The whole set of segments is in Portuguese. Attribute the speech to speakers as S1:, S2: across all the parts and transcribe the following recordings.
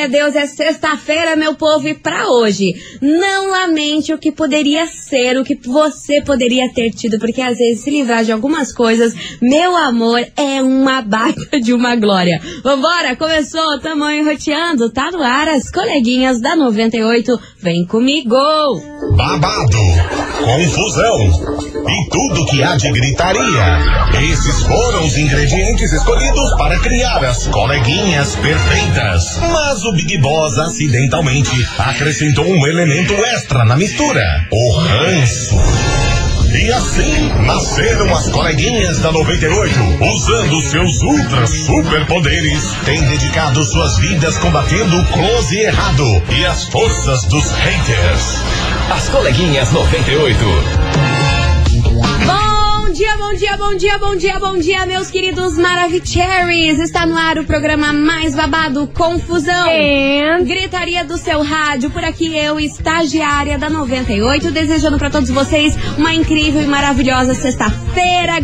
S1: glória a Deus, é sexta-feira, meu povo, e pra hoje, não lamente o que poderia ser, o que você poderia ter tido, porque às vezes se livrar de algumas coisas, meu amor, é uma baita de uma glória. Vambora, começou, tamo enroteando, tá no ar, as coleguinhas da 98, vem comigo!
S2: Babado, confusão e tudo que há de gritaria. Esses foram os ingredientes escolhidos para criar as coleguinhas perfeitas. Mas o Big Boss acidentalmente acrescentou um elemento extra na mistura: o ranço. E assim nasceram as coleguinhas da 98, usando seus ultra superpoderes, têm dedicado suas vidas combatendo o close e errado e as forças dos haters.
S3: As coleguinhas 98.
S1: Bom dia, bom dia, bom dia, bom dia, bom dia, meus queridos Maravicheries. Está no ar o programa mais babado, Confusão.
S4: And...
S1: Gritaria do seu rádio. Por aqui eu, estagiária da 98, desejando para todos vocês uma incrível e maravilhosa sexta-feira.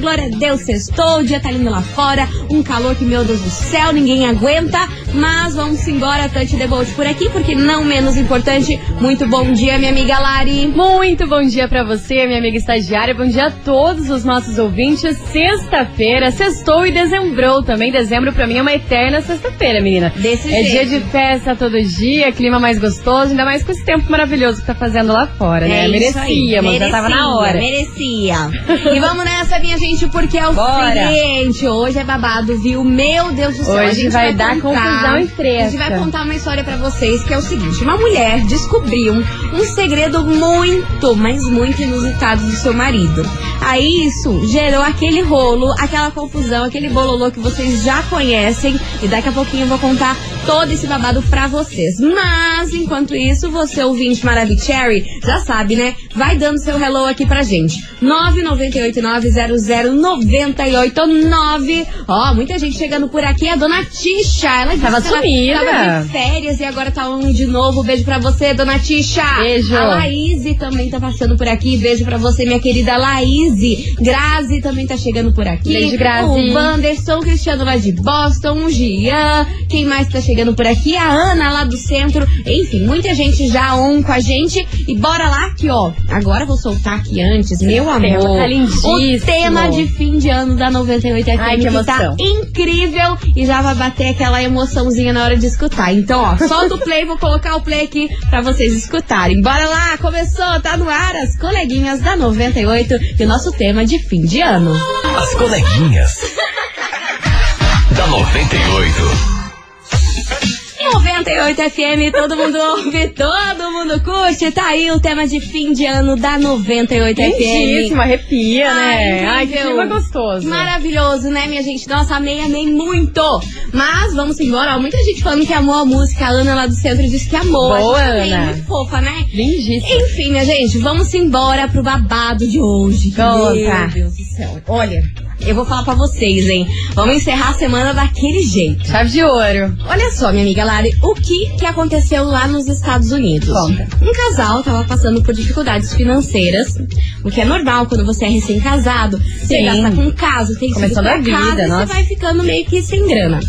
S1: Glória a Deus, sextou, o dia tá lindo lá fora. Um calor que, meu Deus do céu, ninguém aguenta. Mas vamos embora, Tante Debolt por aqui, porque não menos importante, muito bom dia, minha amiga Lari.
S4: Muito bom dia para você, minha amiga estagiária. Bom dia a todos os nossos ouvintes. Sexta-feira, sextou e dezembrou também. Dezembro para mim é uma eterna sexta-feira, menina.
S1: Desse
S4: é
S1: jeito.
S4: dia de festa todo dia, clima mais gostoso, ainda mais com esse tempo maravilhoso que tá fazendo lá fora, né?
S1: É.
S4: Merecia, mas já tava na hora.
S1: Merecia. e vamos nessa, minha gente, porque é o
S4: Bora.
S1: seguinte: hoje é babado, viu? Meu Deus do céu. a
S4: Hoje
S1: gente
S4: vai dar
S1: contar-
S4: confusão e treta.
S1: A gente vai contar uma história pra vocês que é o seguinte: uma mulher descobriu um segredo muito, mas muito inusitado do seu marido. Aí isso gerou aquele rolo, aquela confusão, aquele bololô que vocês já conhecem. E daqui a pouquinho eu vou contar todo esse babado pra vocês. Mas, enquanto isso, você ouvinte Maravicherry, já sabe, né? Vai dando seu hello aqui pra gente. 998900989. Ó, muita gente chegando por aqui. A dona Tisha, ela disse
S4: Tava
S1: que ela
S4: sumida.
S1: Tava de férias e agora tá on de novo. Beijo pra você, dona Tisha.
S4: Beijo.
S1: A Laís também tá passando por aqui. Beijo pra você, minha querida Laís. Grazi também tá chegando por aqui.
S4: Beijo, Grazi.
S1: O Wanderson, Cristiano lá de Boston, o Gian. Quem mais tá chegando por aqui? A Ana lá do centro. Enfim, muita gente já on com a gente. E bora lá que, ó, agora eu vou soltar aqui antes, meu amor.
S4: tá lindíssimo.
S1: O tema de fim de ano da 98 FM
S4: Ai, que
S1: tá
S4: emoção.
S1: incrível e já vai bater aquela emoçãozinha na hora de escutar. Então, ó, solta o play, vou colocar o play aqui pra vocês escutarem. Bora lá, começou, tá no ar as coleguinhas da 98 e o nosso tema de fim de ano.
S3: As coleguinhas. da 98.
S1: 98 FM, todo mundo ouve, todo mundo curte. Tá aí o tema de fim de ano da 98
S4: Lindíssimo,
S1: FM.
S4: arrepia, né?
S1: Ai,
S4: Ai, que clima gostoso.
S1: Maravilhoso, né, minha gente? Nossa, amei, amei muito. Mas vamos embora. Ó, muita gente falando que amou a música. A Ana lá do centro disse que amou.
S4: Boa,
S1: também,
S4: Ana.
S1: muito fofa, né?
S4: Lindíssimo.
S1: Enfim, minha gente, vamos embora pro babado de hoje.
S4: Conta.
S1: Meu Deus do céu. Olha, eu vou falar pra vocês, hein? Vamos encerrar a semana daquele jeito.
S4: Chave de ouro.
S1: Olha só, minha amiga Lari, o que, que aconteceu lá nos Estados Unidos?
S4: Conta.
S1: Um casal tava passando por dificuldades financeiras, o que é normal quando você é recém-casado, você gasta com casa, tem que
S4: Começando a vida,
S1: casa, e
S4: nossa.
S1: você vai ficando meio que sem grana.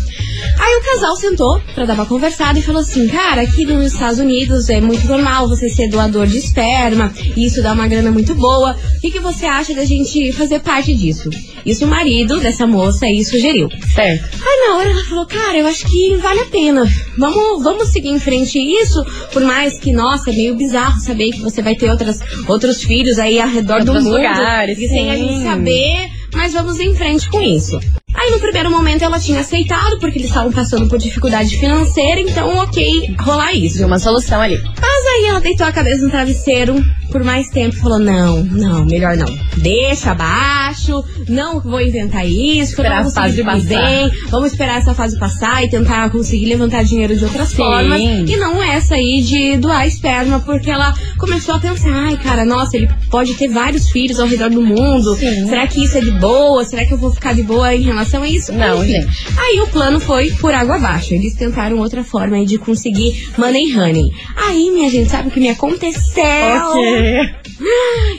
S1: Aí o casal sentou pra dar uma conversada e falou assim: Cara, aqui nos Estados Unidos é muito normal você ser doador de esperma, e isso dá uma grana muito boa. O que, que você acha da gente fazer parte disso? Isso o marido dessa moça aí sugeriu.
S4: Certo.
S1: Aí na hora ela falou, cara, eu acho que vale a pena. Vamos, vamos seguir em frente isso, por mais que, nossa, é meio bizarro saber que você vai ter outras, outros filhos aí ao redor do
S4: Outros
S1: mundo.
S4: lugares,
S1: e sem a
S4: sim.
S1: gente saber, mas vamos em frente com isso. Aí no primeiro momento ela tinha aceitado, porque eles estavam passando por dificuldade financeira, então ok, rolar isso.
S4: Viu uma solução ali.
S1: Mas aí ela deitou a cabeça no travesseiro por mais tempo e falou: não, não, melhor não. Deixa abaixo, não vou inventar isso, que eu
S4: Esperar
S1: não
S4: a fase
S1: fazer
S4: passar.
S1: Vamos esperar essa fase passar e tentar conseguir levantar dinheiro de outras
S4: Sim.
S1: formas. E não essa aí de doar esperma, porque ela começou a pensar, ai, cara, nossa, ele pode ter vários filhos ao redor do mundo.
S4: Sim.
S1: Será que isso é de boa? Será que eu vou ficar de boa em relação a isso?
S4: Não,
S1: Enfim.
S4: gente.
S1: Aí o plano foi por água abaixo. Eles tentaram outra forma aí de conseguir money honey. Aí, minha gente, sabe o que me aconteceu?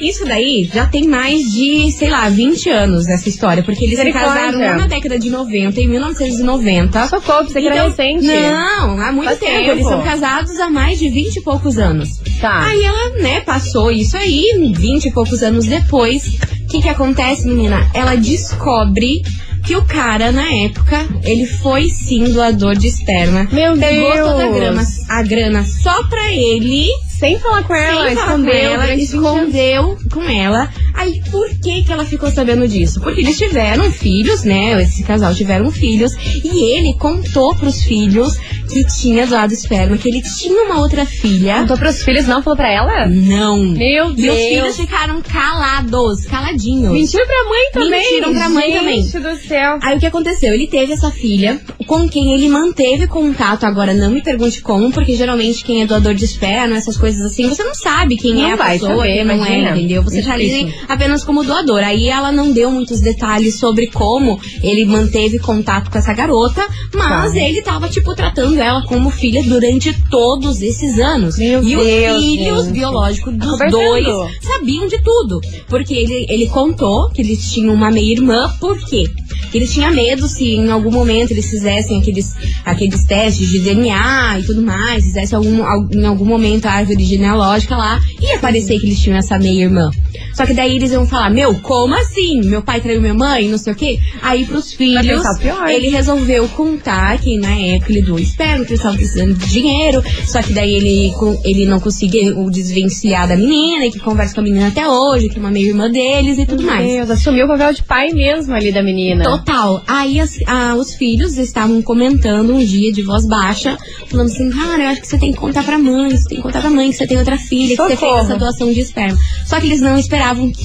S1: Isso daí já tem mais de, sei lá, 20 anos essa história. Porque eles se casaram lá na década de 90, em 1990.
S4: Socorro, você que era
S1: Então,
S4: recente.
S1: Não, há muito tempo.
S4: tempo.
S1: Eles são casados há mais de 20 e poucos anos.
S4: Tá.
S1: Aí ela, né, passou isso aí, 20 e poucos anos depois. O que que acontece, menina? Ela descobre que o cara, na época, ele foi sim doador de esperma.
S4: Meu
S1: Pegou
S4: Deus.
S1: toda a grana, a grana só pra ele.
S4: Sem falar com ela,
S1: sem falar
S4: escondeu.
S1: com ela,
S4: durante 20 anos.
S1: escondeu com ela. Aí, por que que ela ficou sabendo disso? Porque eles tiveram filhos, né? Esse casal tiveram filhos. E ele contou pros filhos que tinha doado esperma, que ele tinha uma outra filha.
S4: Contou pros filhos, não falou pra ela?
S1: Não.
S4: Meu
S1: E os
S4: Deus.
S1: filhos ficaram calados, caladinhos.
S4: Mentiram pra mãe também.
S1: Mentiram pra mãe também.
S4: Gente do céu.
S1: Aí o que aconteceu? Ele teve essa filha com quem ele manteve contato. Agora não me pergunte como, porque geralmente quem é doador de esperma, essas coisas assim, você não sabe quem
S4: Não
S1: é a pessoa,
S4: saber,
S1: quem não é, entendeu? Você tá ali
S4: Difícil.
S1: Apenas como doador. Aí ela não deu muitos detalhes sobre como ele manteve contato com essa garota, mas
S4: Tá.
S1: ele tava, tipo, tratando ela como filha durante todos esses anos.
S4: Meu
S1: e
S4: Deus,
S1: os filhos
S4: gente.
S1: biológicos dos dois sabiam de tudo. Porque ele, ele contou que eles tinham uma meia-irmã, por quê? Ele tinha medo se em algum momento eles fizessem aqueles, aqueles testes de DNA e tudo mais, fizessem algum, al- em algum momento a árvore genealógica lá, ia parecer que eles tinham essa meia-irmã. Só que daí eles iam falar, meu, como assim? Meu pai traiu minha mãe, não sei o quê. Aí pros filhos, ele resolveu contar que na época ele doou esperma, que eles estavam precisando de dinheiro, só que daí ele, ele não conseguiu desvencilhar da menina, e que conversa com a menina até hoje, que é uma meia-irmã deles e tudo
S4: Meu
S1: mais.
S4: Deus, assumiu o papel de pai mesmo ali da menina.
S1: Total. Aí as- ah, os filhos estavam comentando um dia de voz baixa, falando assim, cara, eu acho que você tem que contar pra mãe, você tem que contar pra mãe que você tem outra filha, que você fez
S4: Socorro.
S1: essa doação de esperma. Só que eles não esperavam que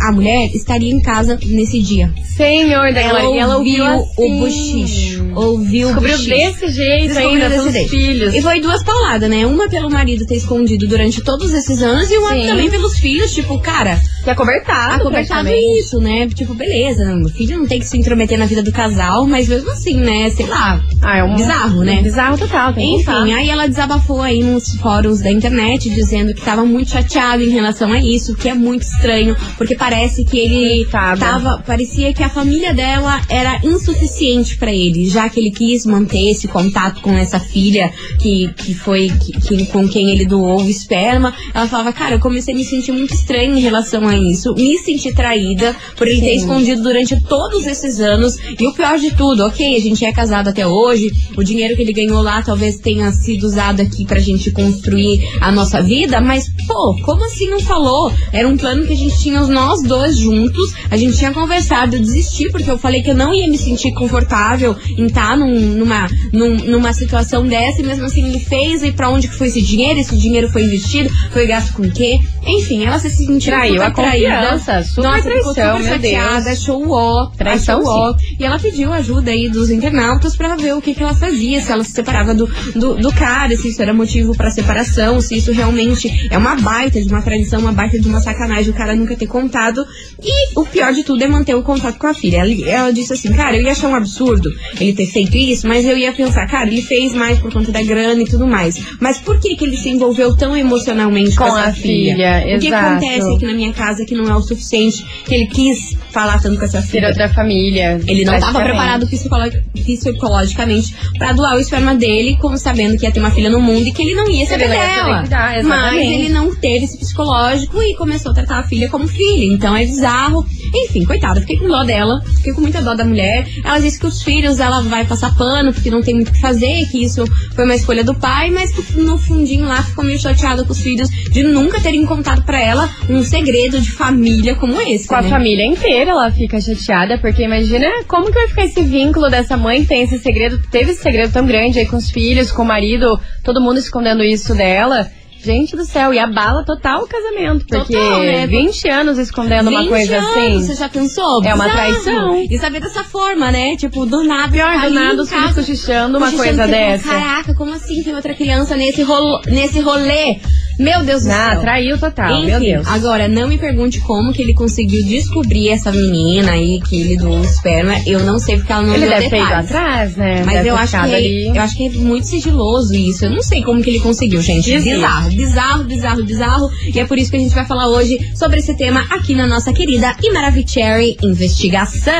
S1: a mulher estaria em casa nesse dia.
S4: Senhor, daí ela,
S1: Ela,
S4: e ela ouviu
S1: ouviu
S4: assim.
S1: o bochicho. Ouviu o
S4: Descobriu
S1: bochicho.
S4: desse jeito
S1: Descobriu
S4: ainda
S1: desse jeito.
S4: filhos.
S1: E foi duas pauladas, né? Uma pelo marido ter escondido durante todos esses anos e uma
S4: Sim.
S1: também pelos filhos, tipo, cara,
S4: Que é cobertado,
S1: acobertado
S4: praticamente.
S1: isso, né? Tipo, beleza, o filho não tem que se intrometer na vida do casal, mas mesmo assim, né? Sei lá.
S4: Ah, é um
S1: Bizarro, né?
S4: Bizarro total, tem que.
S1: Enfim, aí ela desabafou aí nos fóruns da internet, dizendo que tava muito chateado em relação a isso, que é muito estranho, porque parece que ele
S4: Coitada.
S1: tava. Parecia que a família dela era insuficiente pra ele, já que ele quis manter esse contato com essa filha que, que foi que, que- com quem ele doou o esperma. Ela falava, cara, eu comecei a me sentir muito estranho em relação a isso, me senti traída por ele ter
S4: Sim.
S1: escondido durante todos esses anos. E o pior de tudo, ok, a gente é casado até hoje, o dinheiro que ele ganhou lá talvez tenha sido usado aqui pra gente construir a nossa vida, mas, pô, como assim não falou? Era um plano que a gente tinha nós dois juntos, a gente tinha conversado, eu desisti porque eu falei que eu não ia me sentir confortável em estar numa, num- numa situação dessa, e mesmo assim ele fez, e pra onde que foi esse dinheiro? Esse dinheiro foi investido? Foi gasto com o quê? Enfim, ela se sentiu
S4: Traiu
S1: super
S4: a confiança, super
S1: Nossa, ficou
S4: traição,
S1: super
S4: meu Deus.
S1: chateada, achou o ó,
S4: Traição,
S1: achou o ó. E ela pediu ajuda aí dos internautas pra ver o que, que ela fazia, se ela se separava do, do, do cara, se isso era motivo pra separação, se isso realmente é uma baita de uma tradição, uma baita de uma sacanagem o cara nunca ter contado. E o pior de tudo é manter o contato com a filha. Ela, ela disse assim, cara, eu ia achar um absurdo ele ter feito isso, mas eu ia pensar, cara, ele fez mais por conta da grana e tudo mais. Mas por que que ele se envolveu tão emocionalmente com,
S4: Com a filha,
S1: O que
S4: exato.
S1: acontece aqui na minha casa que não é o suficiente, que ele quis falar tanto com essa
S4: Ter
S1: filha.
S4: outra família.
S1: Ele não estava preparado psicolo- psicologicamente pra doar o esperma dele, como sabendo que ia ter uma filha no mundo e que ele não ia saber dela. Mas ele não teve esse psicológico e começou a tratar a filha como filha. Então é bizarro. Enfim, coitada, fiquei com dó dela, fiquei com muita dó da mulher. Ela disse que os filhos ela vai passar pano porque não tem muito o que fazer, que isso foi uma escolha do pai, mas que no fundinho lá ficou meio chateada com os filhos de nunca terem contado pra ela um segredo de família como esse.
S4: Com a
S1: né?
S4: família inteira ela fica chateada, porque imagina como que vai ficar esse vínculo dessa mãe que tem esse segredo, teve esse segredo tão grande aí com os filhos, com o marido, todo mundo escondendo isso dela. Gente do céu, e abala total o casamento, porque
S1: Total, né?
S4: 20 anos escondendo uma
S1: 20
S4: coisa
S1: anos,
S4: assim.
S1: Você já pensou?
S4: É uma traição.
S1: E saber dessa forma, né? Tipo, do nada.
S4: Pior, do nada, os filhos cochichando uma coisa dessa.
S1: Caraca, como assim tem outra criança nesse, rolo, nesse rolê? Meu Deus do
S4: Ah,
S1: céu.
S4: traiu total,
S1: Enfim,
S4: meu Deus.
S1: agora não me pergunte como que ele conseguiu descobrir essa menina aí que ele doou esperma. Eu não sei porque ela não
S4: Ele
S1: deu
S4: deve ter ido atrás, né?
S1: Mas
S4: Deve
S1: eu acho, que é,
S4: ali.
S1: eu acho que é muito sigiloso isso. Eu não sei como que ele conseguiu, gente. Bizarro, bizarro, bizarro, bizarro. E é por isso que a gente vai falar hoje sobre esse tema aqui na nossa querida e Maravicherry Investigação.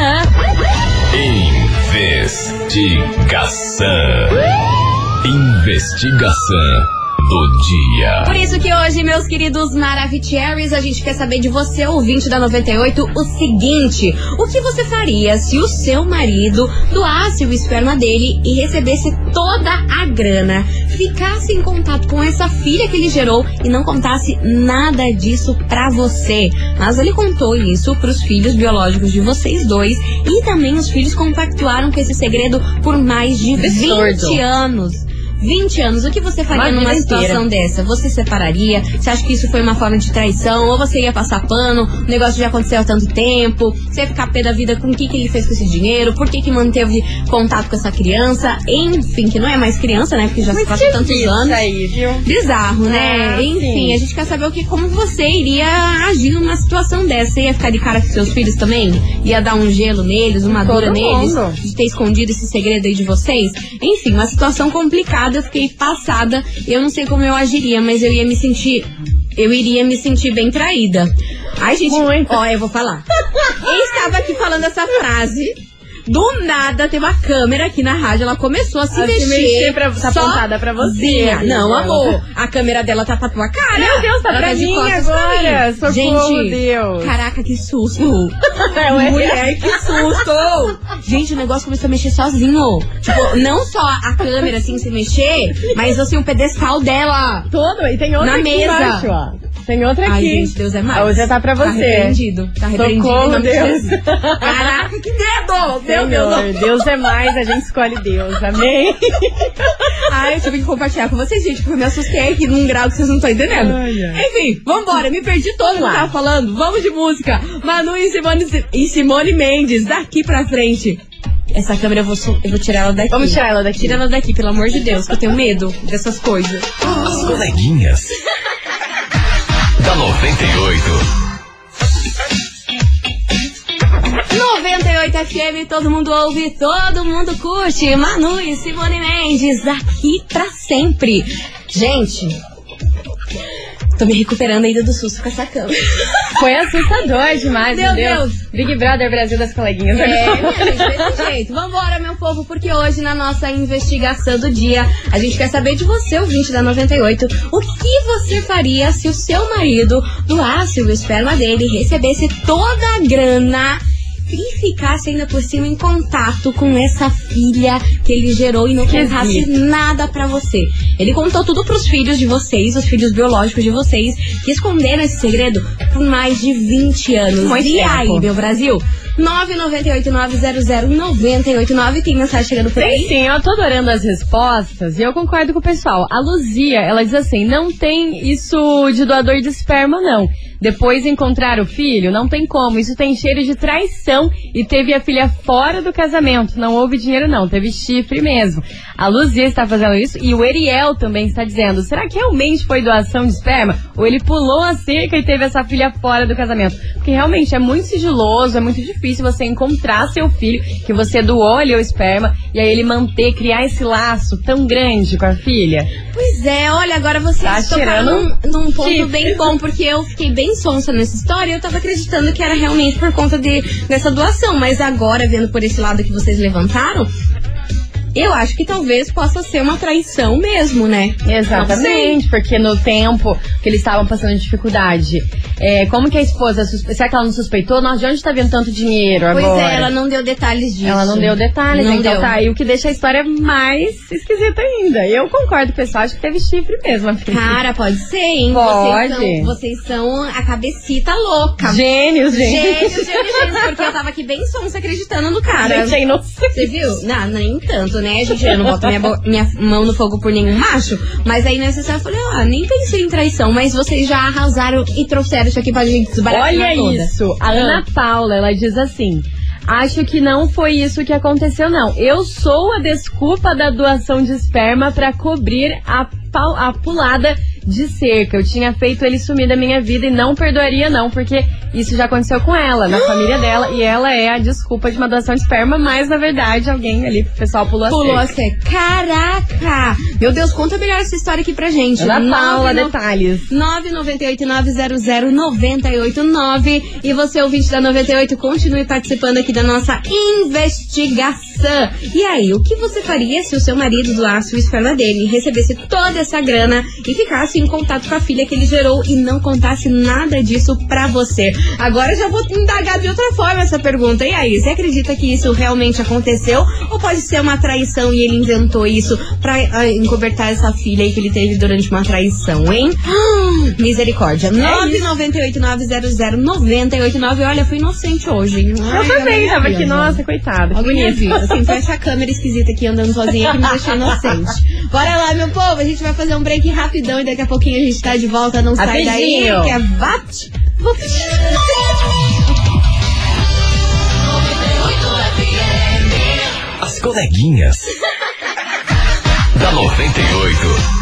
S3: Investigação. Investigação do dia.
S1: Por isso que hoje, meus queridos Maravicheries, a gente quer saber de você, ouvinte da 98, o seguinte: o que você faria se o seu marido doasse o esperma dele e recebesse toda a grana, ficasse em contato com essa filha que ele gerou e não contasse nada disso pra você? Mas ele contou isso pros filhos biológicos de vocês dois e também os filhos compactuaram com esse segredo por mais de
S4: Absurdo.
S1: 20 anos. 20 anos, o que você faria
S4: Uma
S1: numa situação dessa? Você separaria? Você acha que isso foi uma forma de traição? Ou você ia passar pano? O negócio já aconteceu há tanto tempo? Você ia ficar pé da vida com o que, que ele fez com esse dinheiro? Por que, que manteve contato com essa criança? Enfim, que não é mais criança, né? Porque já se passa tantos anos.
S4: aí, viu?
S1: Bizarro, né?
S4: Ah,
S1: Enfim,
S4: sim.
S1: a gente quer saber o que, como você iria agir numa situação dessa. Você ia ficar de cara com seus filhos também? Ia dar um gelo neles, uma
S4: Todo
S1: dura neles?
S4: mundo.
S1: De ter escondido esse segredo aí de vocês? Enfim, uma situação complicada. Eu fiquei passada. Eu não sei como eu agiria, mas eu ia me sentir. Eu iria me sentir bem traída. Ai, gente,
S4: Muito.
S1: ó, eu vou falar. Eu estava aqui falando essa frase. Do nada, tem uma câmera aqui na rádio, ela começou a se
S4: A se
S1: mexer.
S4: mexer pra- tá apontada pra você.
S1: Não, amor. A câmera dela tá pra tua cara.
S4: Meu Deus, tá
S1: Ela
S4: pra
S1: de
S4: mim
S1: pra
S4: agora.
S1: mim.
S4: Socorro,
S1: Gente,
S4: Deus.
S1: caraca, que susto.
S4: É.
S1: Mulher, que susto. Gente, o negócio começou a mexer sozinho. Tipo, não só a câmera assim se mexer, mas assim, o pedestal dela.
S4: Todo, e tem outra
S1: Na
S4: aqui
S1: mesa.
S4: embaixo, ó. Tem outra
S1: Ai,
S4: aqui.
S1: gente, Deus é mais.
S4: A outra tá pra
S1: Tá
S4: você.
S1: Tá repreendido. em
S4: Socorro,
S1: nome de
S4: Deus.
S1: Caraca, que dedo. Meu Deus.
S4: Senhor, Deus é mais, a gente escolhe Deus, amém?
S1: Ai, eu tive que compartilhar com vocês, gente, porque eu me assustei aqui num grau que vocês não estão entendendo.
S4: Ai, ai.
S1: Enfim, vambora, me perdi todo que eu tava falando. Vamos de música. Manu e Simone, e Simone Mendes, daqui pra frente. Essa câmera eu vou, eu vou tirar ela daqui.
S4: Vamos tirar ela daqui.
S1: Tira ela daqui, pelo amor de Deus, que eu tenho medo dessas coisas.
S3: As coleguinhas. da 98.
S1: 98 FM, todo mundo ouve, todo mundo curte. Manu e Simone Mendes, daqui pra sempre. Gente, tô me recuperando ainda do susto com essa câmera.
S4: Foi assustador demais,
S1: Meu
S4: meu Deus. Big Brother Brasil das coleguinhas.
S1: É, gente, desse jeito. Vambora, meu povo, porque hoje na nossa investigação do dia, a gente quer saber de você, ouvinte da 98, o que você faria se o seu marido doasse o esperma dele e recebesse toda a grana e ficasse ainda por cima em contato com essa filha que ele gerou e não contasse nada pra você. Ele contou tudo pros filhos de vocês, os filhos biológicos de vocês, que esconderam esse segredo por mais de 20 anos.
S4: Muito
S1: e aí,
S4: tempo.
S1: meu Brasil? 998900989 tem mensagem chegando por aí.
S4: sim, eu tô adorando as respostas e eu concordo com o pessoal. A Luzia, ela diz assim: não tem isso de doador de esperma, não. Depois encontrar o filho, não tem como. Isso tem cheiro de traição e teve a filha fora do casamento. Não houve dinheiro, não. Teve chifre mesmo. A Luzia está fazendo isso e o Eriel também está dizendo: será que realmente foi doação de esperma? Ou ele pulou a cerca e teve essa filha fora do casamento? Porque realmente é muito sigiloso, é muito difícil você encontrar seu filho, que você doou ali o esperma, e aí ele manter, criar esse laço tão grande com a filha.
S1: Pois é, olha, agora vocês
S4: Tá
S1: tocaram num, num ponto bem bom, porque eu fiquei bem sonsa nessa história e eu tava acreditando que era realmente por conta de, dessa doação. Mas agora, vendo por esse lado que vocês levantaram, eu acho que talvez possa ser uma traição mesmo, né?
S4: Exatamente, porque no tempo que eles estavam passando dificuldade, é, como que a esposa, suspe... será que ela não suspeitou? Nossa, de onde tá vindo tanto dinheiro
S1: Pois
S4: agora?
S1: é, ela não deu detalhes disso.
S4: Ela não deu detalhes,
S1: Não
S4: então
S1: deu.
S4: tá aí o que deixa a história mais esquisita ainda. Eu concordo com o pessoal, acho que teve chifre mesmo.
S1: Cara, pode ser, hein?
S4: Pode.
S1: Vocês são, vocês são a cabecita louca.
S4: Gênios, gente.
S1: Gênios, gênios, gênios, porque eu tava aqui bem sonsa acreditando no cara.
S4: Gente, é inocente.
S1: Você viu? Não, nem tanto, né, gente? Eu não boto minha, minha mão no fogo por nenhum macho. Mas aí nessa eu falei, ó, nem pensei em traição, mas vocês já arrasaram e trouxeram isso aqui pra gente desbaratar
S4: Olha
S1: toda.
S4: isso. A
S1: Ah.
S4: Ana Paula, ela diz assim. Acho que não foi isso que aconteceu, não. Eu sou a desculpa da doação de esperma pra cobrir a, a pulada de cerca. Eu tinha feito ele sumir da minha vida e não perdoaria, não, porque isso já aconteceu com ela, na família dela, e ela é a desculpa de uma doação de esperma, mas na verdade alguém ali, o pessoal pulou a
S1: Pulou a
S4: cerca.
S1: Caraca! Meu Deus, conta melhor essa história aqui pra gente.
S4: Ana Paula,
S1: Nove-
S4: detalhes.
S1: 998-900-989. E você, ouvinte da 98, continue participando aqui da nossa investigação. E aí, o que você faria se o seu marido doasse o esperma dele, recebesse toda essa grana e ficasse em contato com a filha que ele gerou e não contasse nada disso pra você? Agora eu já vou indagar de outra forma essa pergunta. E aí, você acredita que isso realmente aconteceu? Ou pode ser uma traição e ele inventou isso pra ah, encobertar essa filha aí que ele teve durante uma traição, hein? Ah, Misericórdia. 998-900-989. Olha, fui inocente hoje.
S4: Eu também, tava aqui, nossa, coitada. que bonito.
S1: Assim, foi essa câmera esquisita aqui andando sozinha que me deixou inocente. Bora lá, meu povo. A gente vai fazer um break rapidão e daqui a pouquinho a gente tá de volta. Não sai daí.
S4: Rapidinho.
S1: Que é VAT.
S3: As coleguinhas. da 98.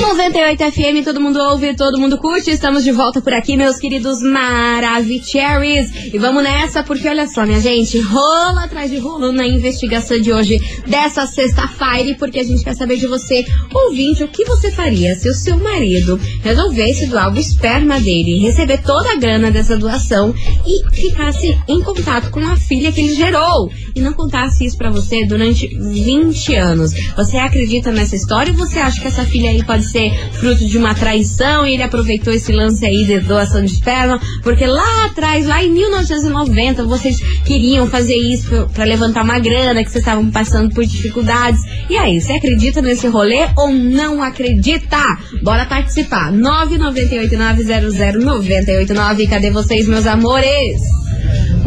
S1: 98 FM, todo mundo ouve, todo mundo curte. Estamos de volta por aqui, meus queridos Maravicheries. E vamos nessa, porque olha só, minha gente, rola atrás de rolo na investigação de hoje, dessa sexta-feira, porque a gente quer saber de você, ouvinte, o que você faria se o seu marido resolvesse doar o esperma dele, receber toda a grana dessa doação e ficasse em contato com a filha que ele gerou e não contasse isso pra você durante 20 anos. Você acredita nessa história ou você acha que essa filha aí pode ser fruto de uma traição e ele aproveitou esse lance aí de doação de esperma? Porque lá atrás, lá em 1990, vocês queriam fazer isso pra levantar uma grana, que vocês estavam passando por dificuldades. E aí, você acredita nesse rolê ou não acredita? Bora participar. 998-900-989. Cadê vocês, meus amores?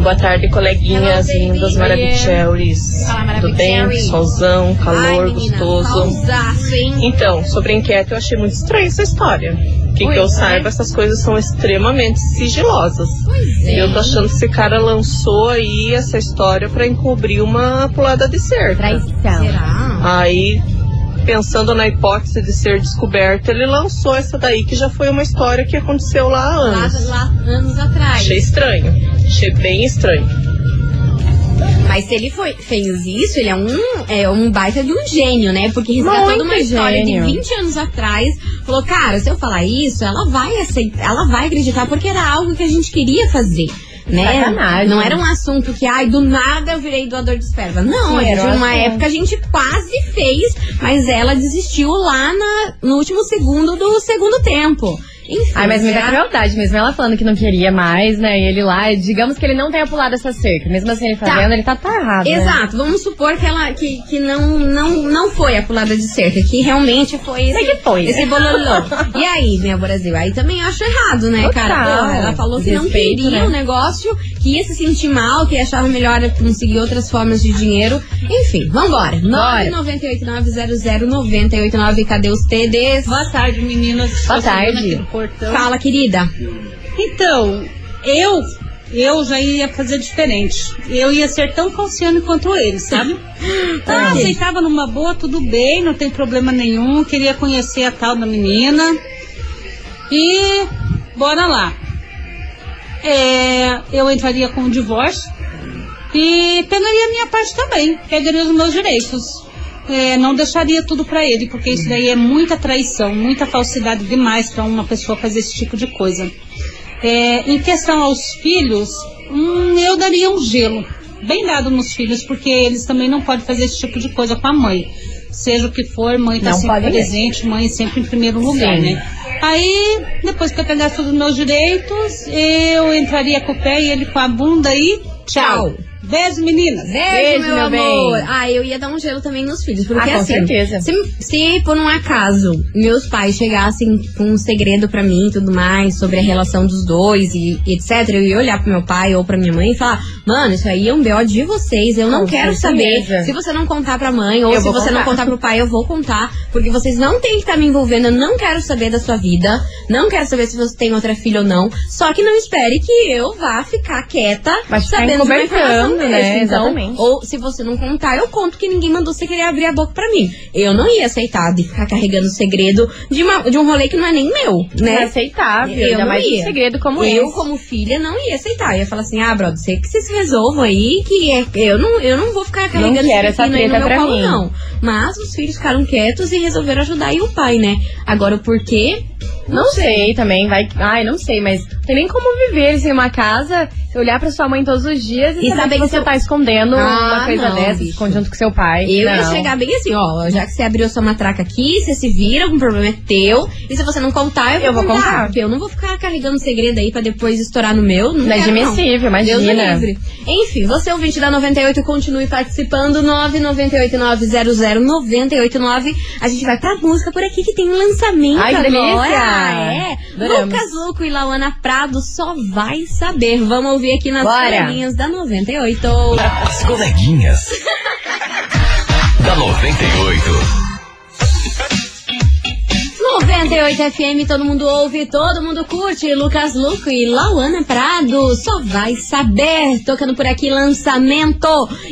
S5: Boa tarde, coleguinhas lindas, maravilhosas. Tudo bem? Solzão, calor, gostoso. Então, sobre a enquete, eu achei muito estranha essa história. Que, que eu
S1: é.
S5: saiba, essas coisas são extremamente sigilosas.
S1: Pois é.
S5: Eu tô achando que esse cara lançou aí essa história pra encobrir uma pulada de cerca.
S4: Traição.
S1: Será?
S5: Aí, pensando na hipótese de ser descoberta, ele lançou essa daí que já foi uma história que aconteceu lá há
S1: Lá,
S5: anos.
S1: lá anos atrás.
S5: Achei estranho. Achei bem estranho.
S1: Mas se ele foi, fez isso, ele é um, é um baita de um gênio, né? Porque resgatou
S4: Muito
S1: uma história
S4: gênio.
S1: de 20 anos atrás. Falou, cara, se eu falar isso, ela vai aceitar, ela vai acreditar, porque era algo que a gente queria fazer. Né?
S4: Sacanagem.
S1: Não era um assunto que, ai, do nada eu virei doador de esperma. Não,
S4: Sim,
S1: era
S4: era um
S1: uma
S4: assunto.
S1: época a gente quase fez, mas ela desistiu lá na, no último segundo do segundo tempo. Enfim,
S4: Ai, mas muita
S1: será-
S4: crueldade mesmo. Ela falando que não queria mais, né? E ele lá, digamos que ele não tenha pulado essa cerca. Mesmo assim, ele fazendo, ele tá, tá errado. né?
S1: Exato, vamos supor que ela que, que não, não, não foi a pulada de cerca, que realmente foi esse,
S4: É que foi,
S1: esse
S4: né?
S1: bololô. E aí, minha Brasil? Aí também eu acho errado, né,
S4: Total.
S1: cara? Pô, ela falou que não queria
S4: né?
S1: o negócio, que ia se sentir mal, que achava melhor conseguir outras formas de dinheiro. Enfim, vambora.
S4: Bora.
S1: 998900989, cadê os TDs?
S6: Boa tarde, meninas.
S4: Boa tarde.
S6: Portão.
S1: Fala, querida.
S6: Então, eu eu já ia fazer diferente. Eu ia ser tão falciane quanto ele, sabe? Ah, aceitava numa boa, tudo bem, não tem problema nenhum. Queria conhecer a tal da menina. E bora lá. É, eu entraria com o divórcio e pegaria a minha parte também, pegaria os meus direitos. É, não deixaria tudo pra ele, porque isso daí é muita traição, muita falsidade demais pra uma pessoa fazer esse tipo de coisa. É, em questão aos filhos, hum, eu daria um gelo, bem dado nos filhos, porque eles também não podem fazer esse tipo de coisa com a mãe. Seja o que for, mãe tá
S4: Não
S6: sempre presente, mãe sempre em primeiro lugar,
S4: Sim.
S6: né? Aí, depois que eu pegasse todos os meus direitos, eu entraria com o pé e ele com a bunda e tchau. Beijo, meninas.
S1: Beijo,
S4: Beijo,
S1: meu,
S4: meu
S1: amor.
S4: bem.
S1: Ah, eu ia dar um gelo também nos filhos. Porque
S4: Ah,
S1: assim,
S4: certeza.
S1: Se, se por um acaso meus pais chegassem com um segredo pra mim e tudo mais sobre a relação dos dois e, e etc, eu ia olhar pro meu pai ou pra minha mãe e falar: Mano, isso aí é um BO de vocês. Eu não
S4: Com
S1: quero
S4: certeza.
S1: saber. Se você não contar pra mãe ou
S4: Eu
S1: se você não
S4: contar.
S1: contar pro pai, eu vou contar. Porque vocês não têm que estar me envolvendo. Eu não quero saber da sua vida. Não quero saber se você tem outra filha ou não. Só que não espere que eu vá ficar quieta
S4: Mas
S1: sabendo de uma
S4: encobertando. Né?
S1: Então,
S4: Exatamente.
S1: ou se você não contar, eu conto que ninguém mandou você querer abrir a boca pra mim. Eu não ia aceitar de ficar carregando segredo de, uma- de um rolê que não é nem meu,
S4: É
S1: né?
S4: aceitável,
S1: Eu
S4: ainda
S1: não
S4: mais um
S1: ia.
S4: segredo como
S1: eu,
S4: esse.
S1: como filha, não ia aceitar. Eu ia falar assim, ah, brother, você que vocês resolvam aí, que é, eu, não, eu não vou ficar carregando
S4: quero
S1: esse
S4: essa
S1: aí no
S4: treta
S1: meu
S4: pra
S1: colo,
S4: mim.
S1: não. Mas os filhos ficaram quietos e resolveram ajudar aí o pai, né? Agora, o porquê,
S4: Não sei também, vai. Ai, não sei, mas não tem nem como viver sem uma casa, olhar pra sua mãe todos os dias e,
S1: E
S4: saber
S1: saber
S4: que você tá escondendo
S1: Ah,
S4: uma coisa
S1: não,
S4: dessa,
S1: bicho.
S4: junto com seu pai.
S1: Eu ia
S4: Não.
S1: chegar bem assim, ó, já que você abriu sua matraca aqui, você se vira, algum problema é teu. E se você não contar, eu vou,
S4: Eu vou contar.
S1: Porque eu não vou ficar carregando segredo aí pra depois estourar no meu. Não não.
S4: Inadmissível,
S1: Deus me
S4: imagina.
S1: livre. Enfim, você ouvinte da 98, continue participando. 998900989. A gente vai pra música por aqui que tem um lançamento
S4: Ai, que delícia!
S1: agora. É.
S4: Adoramos.
S1: Lucas Luco e Lauana Prado só vai saber. Vamos ouvir aqui nas coleguinhas da 98.
S3: As coleguinhas. da 98.
S1: 98 FM, todo mundo ouve, todo mundo curte. Lucas Luco e Lauana Prado, só vai saber. Tocando por aqui, lançamento.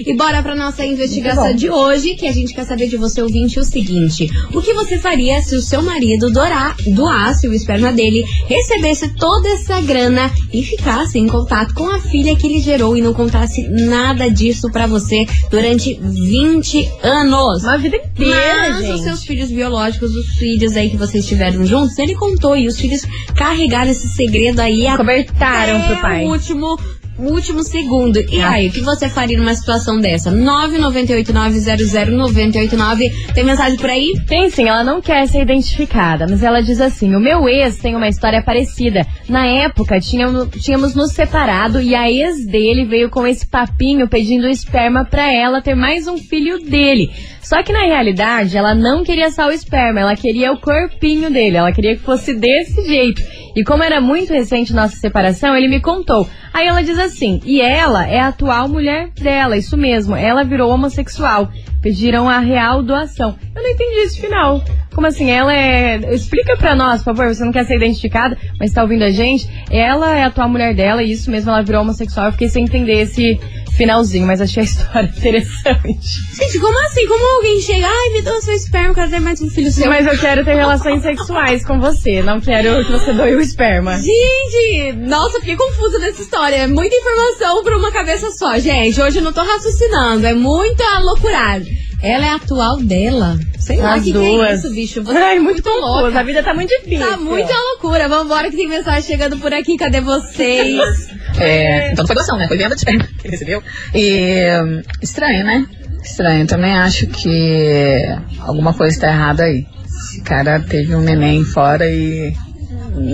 S1: E bora pra nossa investigação de hoje, que a gente quer saber de você, ouvinte, o seguinte: O que você faria se o seu marido doar, doasse o esperma dele, recebesse toda essa grana e ficasse em contato com a filha que ele gerou e não contasse nada disso pra você durante 20 anos?
S4: Uma vida inteira,
S1: Mas
S4: gente.
S1: os seus filhos biológicos, os filhos aí que vocês tiveram juntos, ele contou e os filhos carregaram esse segredo aí
S4: Cobertaram
S1: até
S4: pro pai.
S1: o último, último segundo. E
S4: Ah.
S1: aí, o que você faria numa situação dessa? 998900989. Tem mensagem por aí?
S4: Tem sim, ela não quer ser identificada, mas ela diz assim: o meu ex tem uma história parecida. Na época, tínhamos, tínhamos nos separado e a ex dele veio com esse papinho pedindo esperma pra ela ter mais um filho dele. Só que na realidade, ela não queria só o esperma, ela queria o corpinho dele, ela queria que fosse desse jeito. E como era muito recente nossa separação, ele me contou. Aí ela diz assim: e ela é a atual mulher dela, isso mesmo, ela virou homossexual. Pediram a real doação. Eu não entendi esse final. Como assim? Ela é. Explica pra nós, por favor. Você não quer ser identificada, mas tá ouvindo a gente? Ela é a atual mulher dela e isso mesmo, ela virou homossexual. Eu fiquei sem entender esse finalzinho, mas achei a história interessante.
S1: Gente, como assim? Como alguém chega, ai, me o seu esperma, eu quero ter mais um filho seu.
S4: Mas eu quero ter relações sexuais com você. Não quero que você doe o esperma.
S1: Gente, nossa, fiquei confusa nessa história. É muita informação pra uma cabeça só. Gente, hoje eu não tô raciocinando. É muita loucuragem. Ela é a atual dela. Sei lá
S4: As
S1: que, que é
S4: duas.
S1: isso, bicho. Você
S4: Ai,
S1: é
S4: muito
S1: muito louca.
S4: A vida tá muito difícil.
S1: Tá muita loucura. Vambora que tem mensagem chegando por aqui. Cadê vocês?
S7: É, então foi doação, né? Foi venda de esperma que ele recebeu. E estranho, né? Estranho. Também acho que alguma coisa tá errada aí. Esse cara teve um neném fora e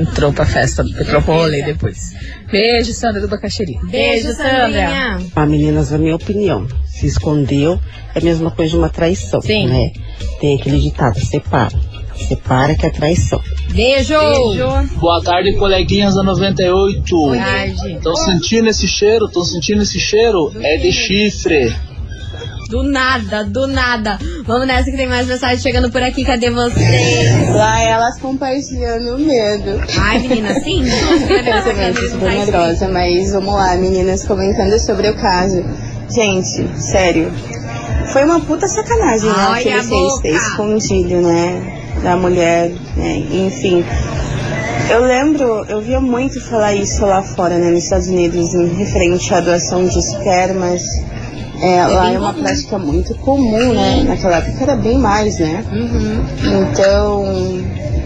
S7: entrou pra festa, entrou pro rolê depois. Beijo, Sandra do Bacaxeri.
S1: Beijo, Sandrinha.
S8: Ah, meninas, a minha opinião. Se escondeu é a mesma coisa de uma traição,
S4: Sim.
S8: né? Tem aquele ditado, separa. Separa que é traição.
S1: Beijo.
S4: Beijo.
S9: Boa tarde, coleguinhas da 98.
S4: Tarde.
S9: Tô sentindo esse cheiro, tô sentindo esse cheiro. É de chifre.
S1: Do nada, do nada. Vamos nessa que tem mais mensagem chegando por aqui. Cadê vocês?
S10: Lá elas compartilhando o medo.
S1: Ai, menina, sim.
S10: Pensamento super medrosa, mas vamos lá, meninas comentando sobre o caso. Gente, sério. Foi uma puta sacanagem, né? O que ele fez, ter escondido, né? Da mulher, né? Enfim. Eu lembro, eu via muito falar isso lá fora, né? Nos Estados Unidos, em referente à doação de espermas. É, lá
S1: bem
S10: é uma prática muito comum, né? Naquela época era bem mais, né?
S1: Uhum.
S10: Então,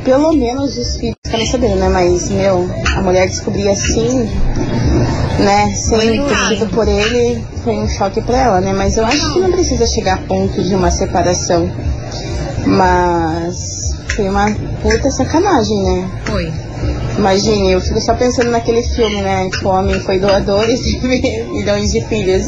S10: pelo menos os filhos ficaram sabendo, né? Mas, meu, a mulher descobrir assim, né? Sem sido por ele, foi um choque pra ela, né? Mas eu acho que não precisa chegar a ponto de uma separação. Mas foi uma puta sacanagem, né?
S1: Foi.
S10: Imagine, eu fico só pensando naquele filme, né? Que o homem foi doador e teve milhões de filhos.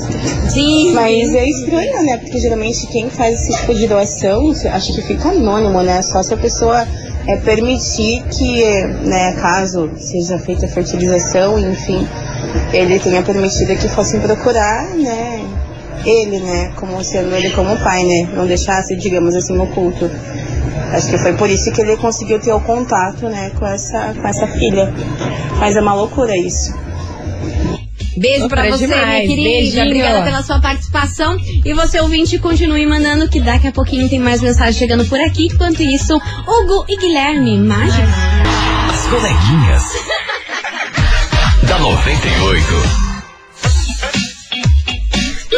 S1: Sim.
S10: Mas é estranho, né? Porque geralmente quem faz esse tipo de doação, acho que fica anônimo, né? Só se a pessoa é, permitir que, né, caso seja feita a fertilização, enfim, ele tenha permitido que fossem procurar, né? Ele, né? Como sendo ele como pai, né? Não deixasse, digamos assim, oculto. Acho que foi por isso que ele conseguiu ter o contato, né, com essa, com essa filha. Mas é uma loucura isso.
S1: Beijo pra
S4: Loucura
S1: você, minha
S4: demais.
S1: querida.
S4: Beijinho.
S1: Obrigada pela sua participação. E você, ouvinte, continue mandando que daqui a pouquinho tem mais mensagem chegando por aqui. Enquanto isso, Hugo e Guilherme, mágica.
S3: As coleguinhas. da 98.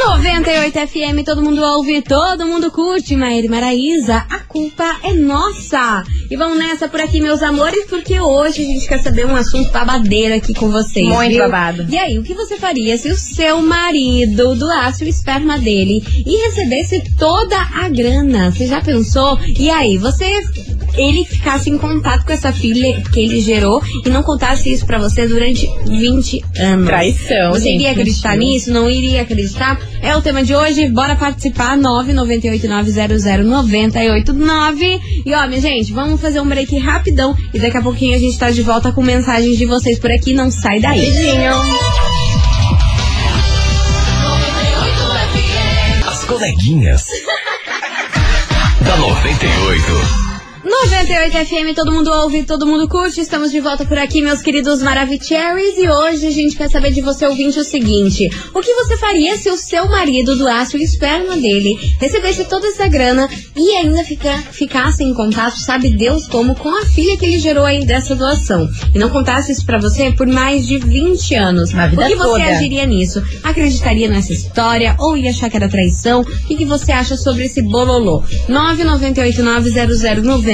S1: 98 FM, todo mundo ouve, todo mundo curte. Maíra e Maraísa, a culpa é nossa. E vamos nessa por aqui, meus amores, porque hoje a gente quer saber um assunto babadeiro aqui com vocês.
S4: Muito
S1: viu?
S4: babado.
S1: E aí, o que você faria se o seu marido doasse o esperma dele e recebesse toda a grana? Você já pensou? E aí, você. Ele ficasse em contato com essa filha que ele gerou e não contasse isso pra você durante 20 anos.
S4: Traição,
S1: Você
S4: gente,
S1: iria acreditar
S4: mentira.
S1: nisso? Não iria acreditar? É o tema de hoje. Bora participar. 998900989. E ó, minha gente, vamos fazer um break rapidão. E daqui a pouquinho a gente tá de volta com mensagens de vocês por aqui. Não sai daí.
S4: Beijinho.
S3: As coleguinhas. da 98.
S1: 98 FM, todo mundo ouve, todo mundo curte. Estamos de volta por aqui, meus queridos Maravicheries. E hoje a gente quer saber de você, ouvinte, o seguinte: O que você faria se o seu marido doasse o esperma dele, recebesse toda essa grana e ainda fica, ficasse em contato, sabe Deus como, com a filha que ele gerou aí dessa doação? E não contasse isso pra você por mais de 20 anos.
S4: Uma vida
S1: o que você
S4: toda.
S1: agiria nisso? Acreditaria nessa história ou ia achar que era traição? O que, que você acha sobre esse bololô?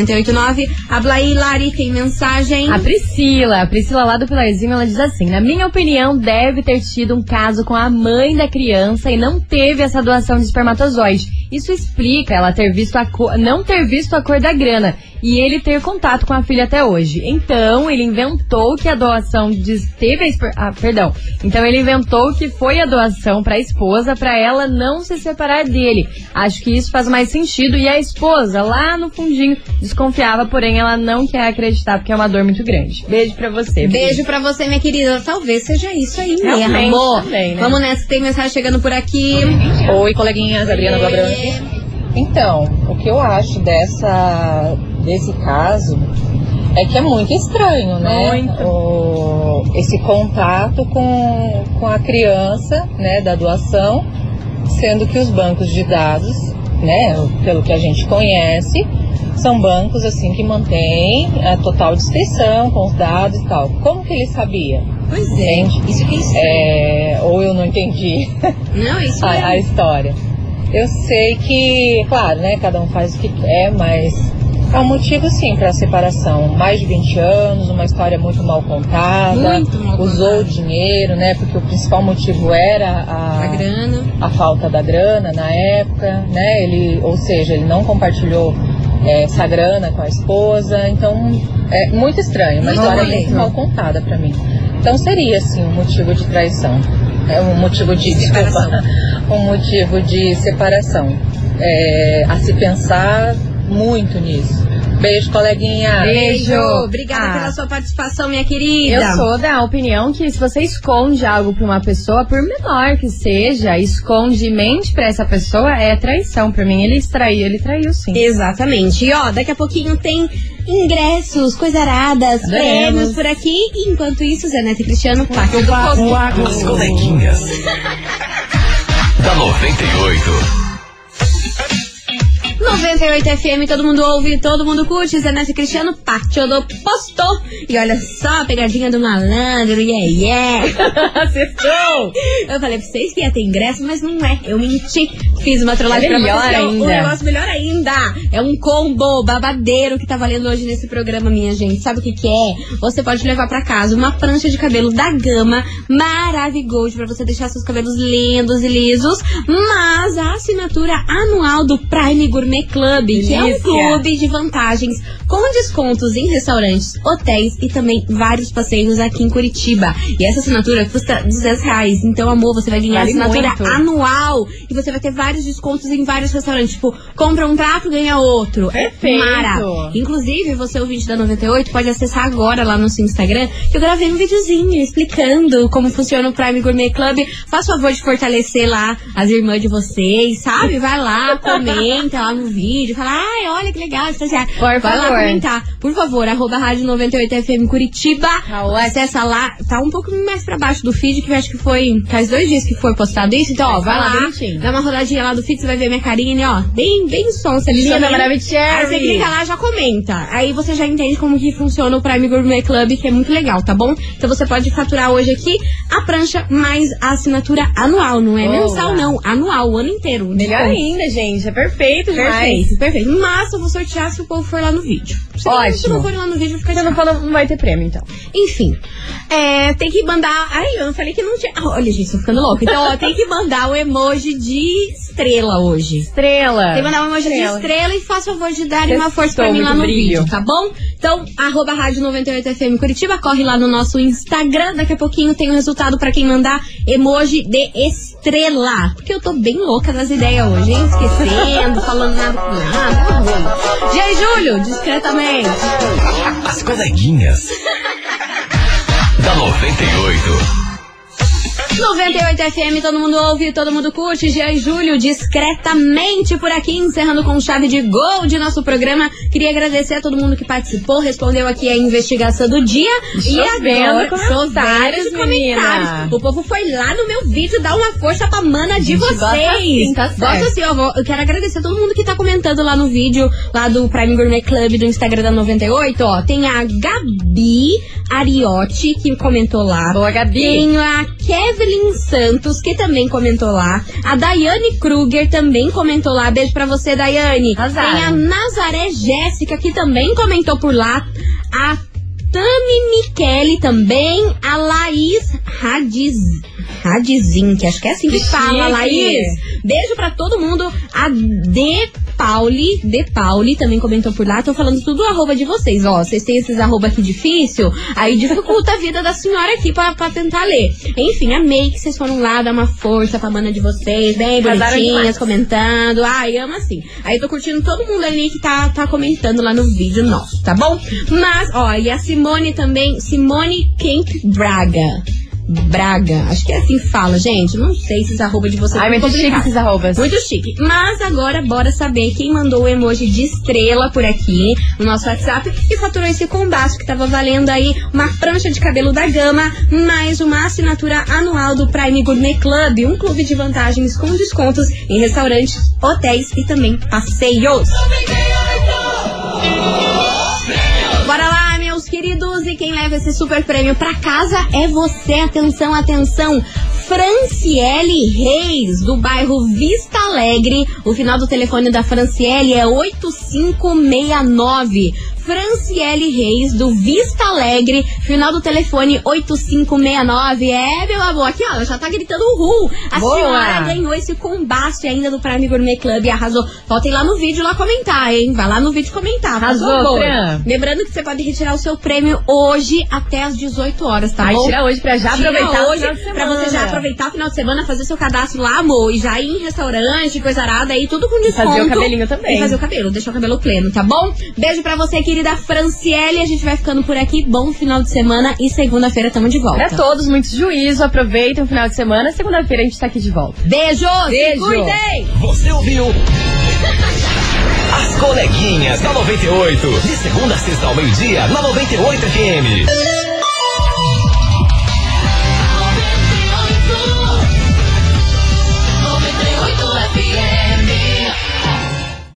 S1: 998900989. A Blaí Lari tem mensagem.
S4: A Priscila, a Priscila lá do Pilarzinho, ela diz assim: Na minha opinião, deve ter tido um caso com a mãe da criança e não teve essa doação de espermatozoide. Isso explica ela ter visto a cor, não ter visto a cor da grana e ele ter contato com a filha até hoje. Então, ele inventou que a doação de, teve a ah, perdão. Então, ele inventou que foi a doação para a esposa para ela não se separar dele. Acho que isso faz mais sentido e a esposa lá no fundinho desconfiava, porém ela não quer acreditar porque é uma dor muito grande. Beijo pra você.
S1: Beijo pra você, minha querida. Talvez seja isso aí mesmo.
S4: Realmente
S1: amor.
S4: também, né?
S1: Vamos nessa, tem mensagem chegando por aqui.
S11: Oi, coleguinhas, Adriana Abrantes. Então, o que eu acho dessa, desse caso é que é muito estranho, né? O, esse contato com, com a criança, né, da doação, sendo que os bancos de dados, né, pelo que a gente conhece, são bancos assim que mantêm a total descrição com os dados e tal. Como que ele sabia?
S1: Pois é.
S11: Entende?
S1: Isso que é.
S11: É, ou eu não entendi
S1: Não, isso
S11: a, a
S1: é.
S11: história. Eu sei que, claro, né, cada um faz o que quer, mas é um motivo sim para a separação. Mais de 20 anos, uma história muito mal contada,
S1: Muito mal
S11: usou o dinheiro, né, porque o principal motivo era a,
S1: A grana.
S11: a falta da grana na época, né, ele, ou seja, ele não compartilhou é, essa grana com a esposa, então é muito estranho, uma história muito mal contada para mim. Então seria sim um motivo de traição, é um motivo de
S1: Separação.
S11: desculpa, um motivo de separação. É, a se pensar muito nisso. Beijo, coleguinha.
S1: Beijo. Obrigada
S4: Ah.
S1: pela sua participação, minha querida.
S4: Eu sou da opinião que se você esconde algo pra uma pessoa, por menor que seja, esconde e mente pra essa pessoa, é traição. Pra mim, ele traiu, ele traiu sim.
S1: Exatamente. E ó, daqui a pouquinho tem ingressos, coisaradas, prêmios por aqui. Enquanto isso, Zé Neto e Cristiano, Pacto do.
S3: As coleguinhas. da 98.
S1: 98 FM, todo mundo ouve, todo mundo curte. Zé Neto e Cristiano, Pacto do Posto. E olha só a pegadinha do malandro, yeah, yeah.
S4: Acertou!
S1: Eu falei pra vocês que ia ter ingresso, mas não é. Eu menti. Fiz uma trollagem
S4: É
S1: pra
S4: melhor
S1: vocês. É um- negócio melhor ainda. É um combo babadeiro que tá valendo hoje nesse programa, minha gente. Sabe o que que é? Você pode levar pra casa uma prancha de cabelo da Gama Maravigold pra você deixar seus cabelos lindos e lisos. Mas a assinatura anual do Prime Gourmet Club, que é um
S4: Delícia.
S1: clube de vantagens com descontos em restaurantes, hotéis e também vários passeios aqui em Curitiba. E essa assinatura custa 200 reais. Então, amor, você vai ganhar
S4: Vale
S1: assinatura
S4: muito.
S1: anual e você vai ter vários descontos em vários restaurantes. Tipo, compra um prato, ganha outro.
S4: Perfeito.
S1: Mara. Inclusive, você, ouvinte da 98, pode acessar agora lá no seu Instagram, que eu gravei um videozinho explicando como funciona o Prime Gourmet Club. Faça o favor de fortalecer lá as irmãs de vocês, sabe? Vai lá, comenta lá lá no vídeo, falar, ai, olha que legal, estagiário.
S4: Por
S1: Vai lá
S4: favor.
S1: comentar. Por favor, arroba rádio 98FM Curitiba. Acessa lá, tá um pouco mais pra baixo do feed, que eu acho que foi, faz dois dias que foi postado isso. Então, ó, vai
S4: lá,
S1: lá,
S4: bonitinho.
S1: dá uma rodadinha lá do feed, você vai ver minha carinha, ó, bem, bem sonsa ali.
S4: Linda, maravilhosa.
S1: Aí você clica lá, já comenta. Aí você já entende como que funciona o Prime Gourmet Club, que é muito legal, tá bom? Então você pode faturar hoje aqui a prancha mais a assinatura anual, não é
S4: Boa.
S1: mensal não, anual, o ano inteiro.
S4: Melhor ainda, gente. É perfeito demais.
S1: Perfeito, perfeito. Mas eu vou sortear se o povo for lá no vídeo. Se não- Se
S4: Ótimo.
S1: não for lá no vídeo, fica
S4: Se não for, não vai ter prêmio, então.
S1: Enfim, é, tem que mandar. Ai, eu falei que não tinha. Ah, Olha, gente, tô ficando louca. Então, ó, tem que mandar o emoji de estrela hoje.
S4: Estrela.
S1: Tem que mandar um emoji
S4: Estrela.
S1: de estrela e faça o favor de dar uma força pra mim lá no
S4: brilho.
S1: vídeo, tá bom? Então, arroba rádio 98FM Curitiba, corre lá no nosso Instagram. Daqui a pouquinho tem o resultado pra quem mandar emoji de estrela. Porque eu tô bem louca das ideias hoje, hein? Esquecendo, falando E aí, Júlio, discretamente.
S3: As coleguinhas. da 98.
S1: 98 FM, todo mundo ouve, todo mundo curte. Jean e Júlio, discretamente por aqui, encerrando com chave de gol de nosso programa. Queria agradecer a todo mundo que participou, respondeu aqui a investigação do dia. e agora,
S4: comentários, menina.
S1: comentários. O povo foi lá no meu vídeo dar uma força pra mana de vocês.
S4: bota assim, tá certo.
S1: assim, ó, eu quero agradecer a todo mundo que tá comentando lá no vídeo, lá do Prime Gourmet Club do Instagram da 98, ó. Tem a Gabi Ariotti, que comentou lá.
S4: Boa, Gabi.
S1: Tem a Kevlin Santos, que também comentou lá. A Daiane Kruger também comentou lá. Beijo pra você, Daiane.
S4: Arrasaram.
S1: Tem a Nazaré Jéssica, que também comentou por lá. A Tami Michele também. A Laís Radiz. Radizin, que acho que é assim que,
S4: Que
S1: fala,
S4: chique.
S1: Laís. Beijo pra todo mundo. A De Pauli, De Pauli também comentou por lá. Tô falando tudo arroba de vocês, ó. Vocês têm esses arroba aqui difícil, aí dificulta a vida da senhora aqui pra, pra tentar ler. Enfim, amei que vocês foram lá dar uma força pra mana de vocês, bem bonitinhas, comentando. Ai, amo assim. Aí tô curtindo todo mundo ali que tá, tá comentando lá no vídeo nosso, tá bom? Mas, ó, e a Simone também, Simone Kemp Braga. Braga, acho que é assim que fala, gente. Não sei esses arroba de vocês.
S4: Ai,
S1: muito
S4: muito chique
S1: complicado.
S4: esses arrobas.
S1: Muito chique. Mas agora, bora saber quem mandou o emoji de estrela por aqui no nosso WhatsApp e faturou esse combate que tava valendo aí uma prancha de cabelo da Gama, mais uma assinatura anual do Prime Gourmet Club, um clube de vantagens com descontos em restaurantes, hotéis e também passeios. E quem leva esse super prêmio pra casa é você. Atenção, atenção. Franciele Reis, do bairro Vista Alegre. O final do telefone da Franciele é 8569. Franciele Reis, do Vista Alegre, final do telefone 8569. É, meu amor, aqui ó, ela já tá gritando uhul. A
S4: Boa.
S1: senhora ganhou esse combate ainda do Prime Gourmet Club e arrasou. Voltem lá no vídeo lá comentar, hein? Vai lá no vídeo comentar.
S4: Arrasou. Fran.
S1: Lembrando que você pode retirar o seu prêmio hoje até às 18 horas, tá
S4: Ai,
S1: bom?
S4: tira hoje pra já
S1: Tira
S4: aproveitar o
S1: hoje,
S4: final
S1: pra você já aproveitar o final de semana, fazer seu cadastro lá, amor, e já ir em restaurante, coisa arada aí, tudo com desconto.
S4: fazer o cabelinho também.
S1: E fazer o cabelo, deixar o cabelo pleno, tá bom? Beijo pra você, querida Franciele. A gente vai ficando por aqui. Bom final de semana e segunda-feira tamo de volta.
S4: Pra todos, muito juízo. Aproveitem o final de semana. Segunda-feira a gente tá aqui de volta.
S1: Beijo! Se
S4: Beijo.
S1: cuidem!
S3: Você ouviu? As coleguinhas da 98. De segunda a sexta ao meio-dia, na 98 FM.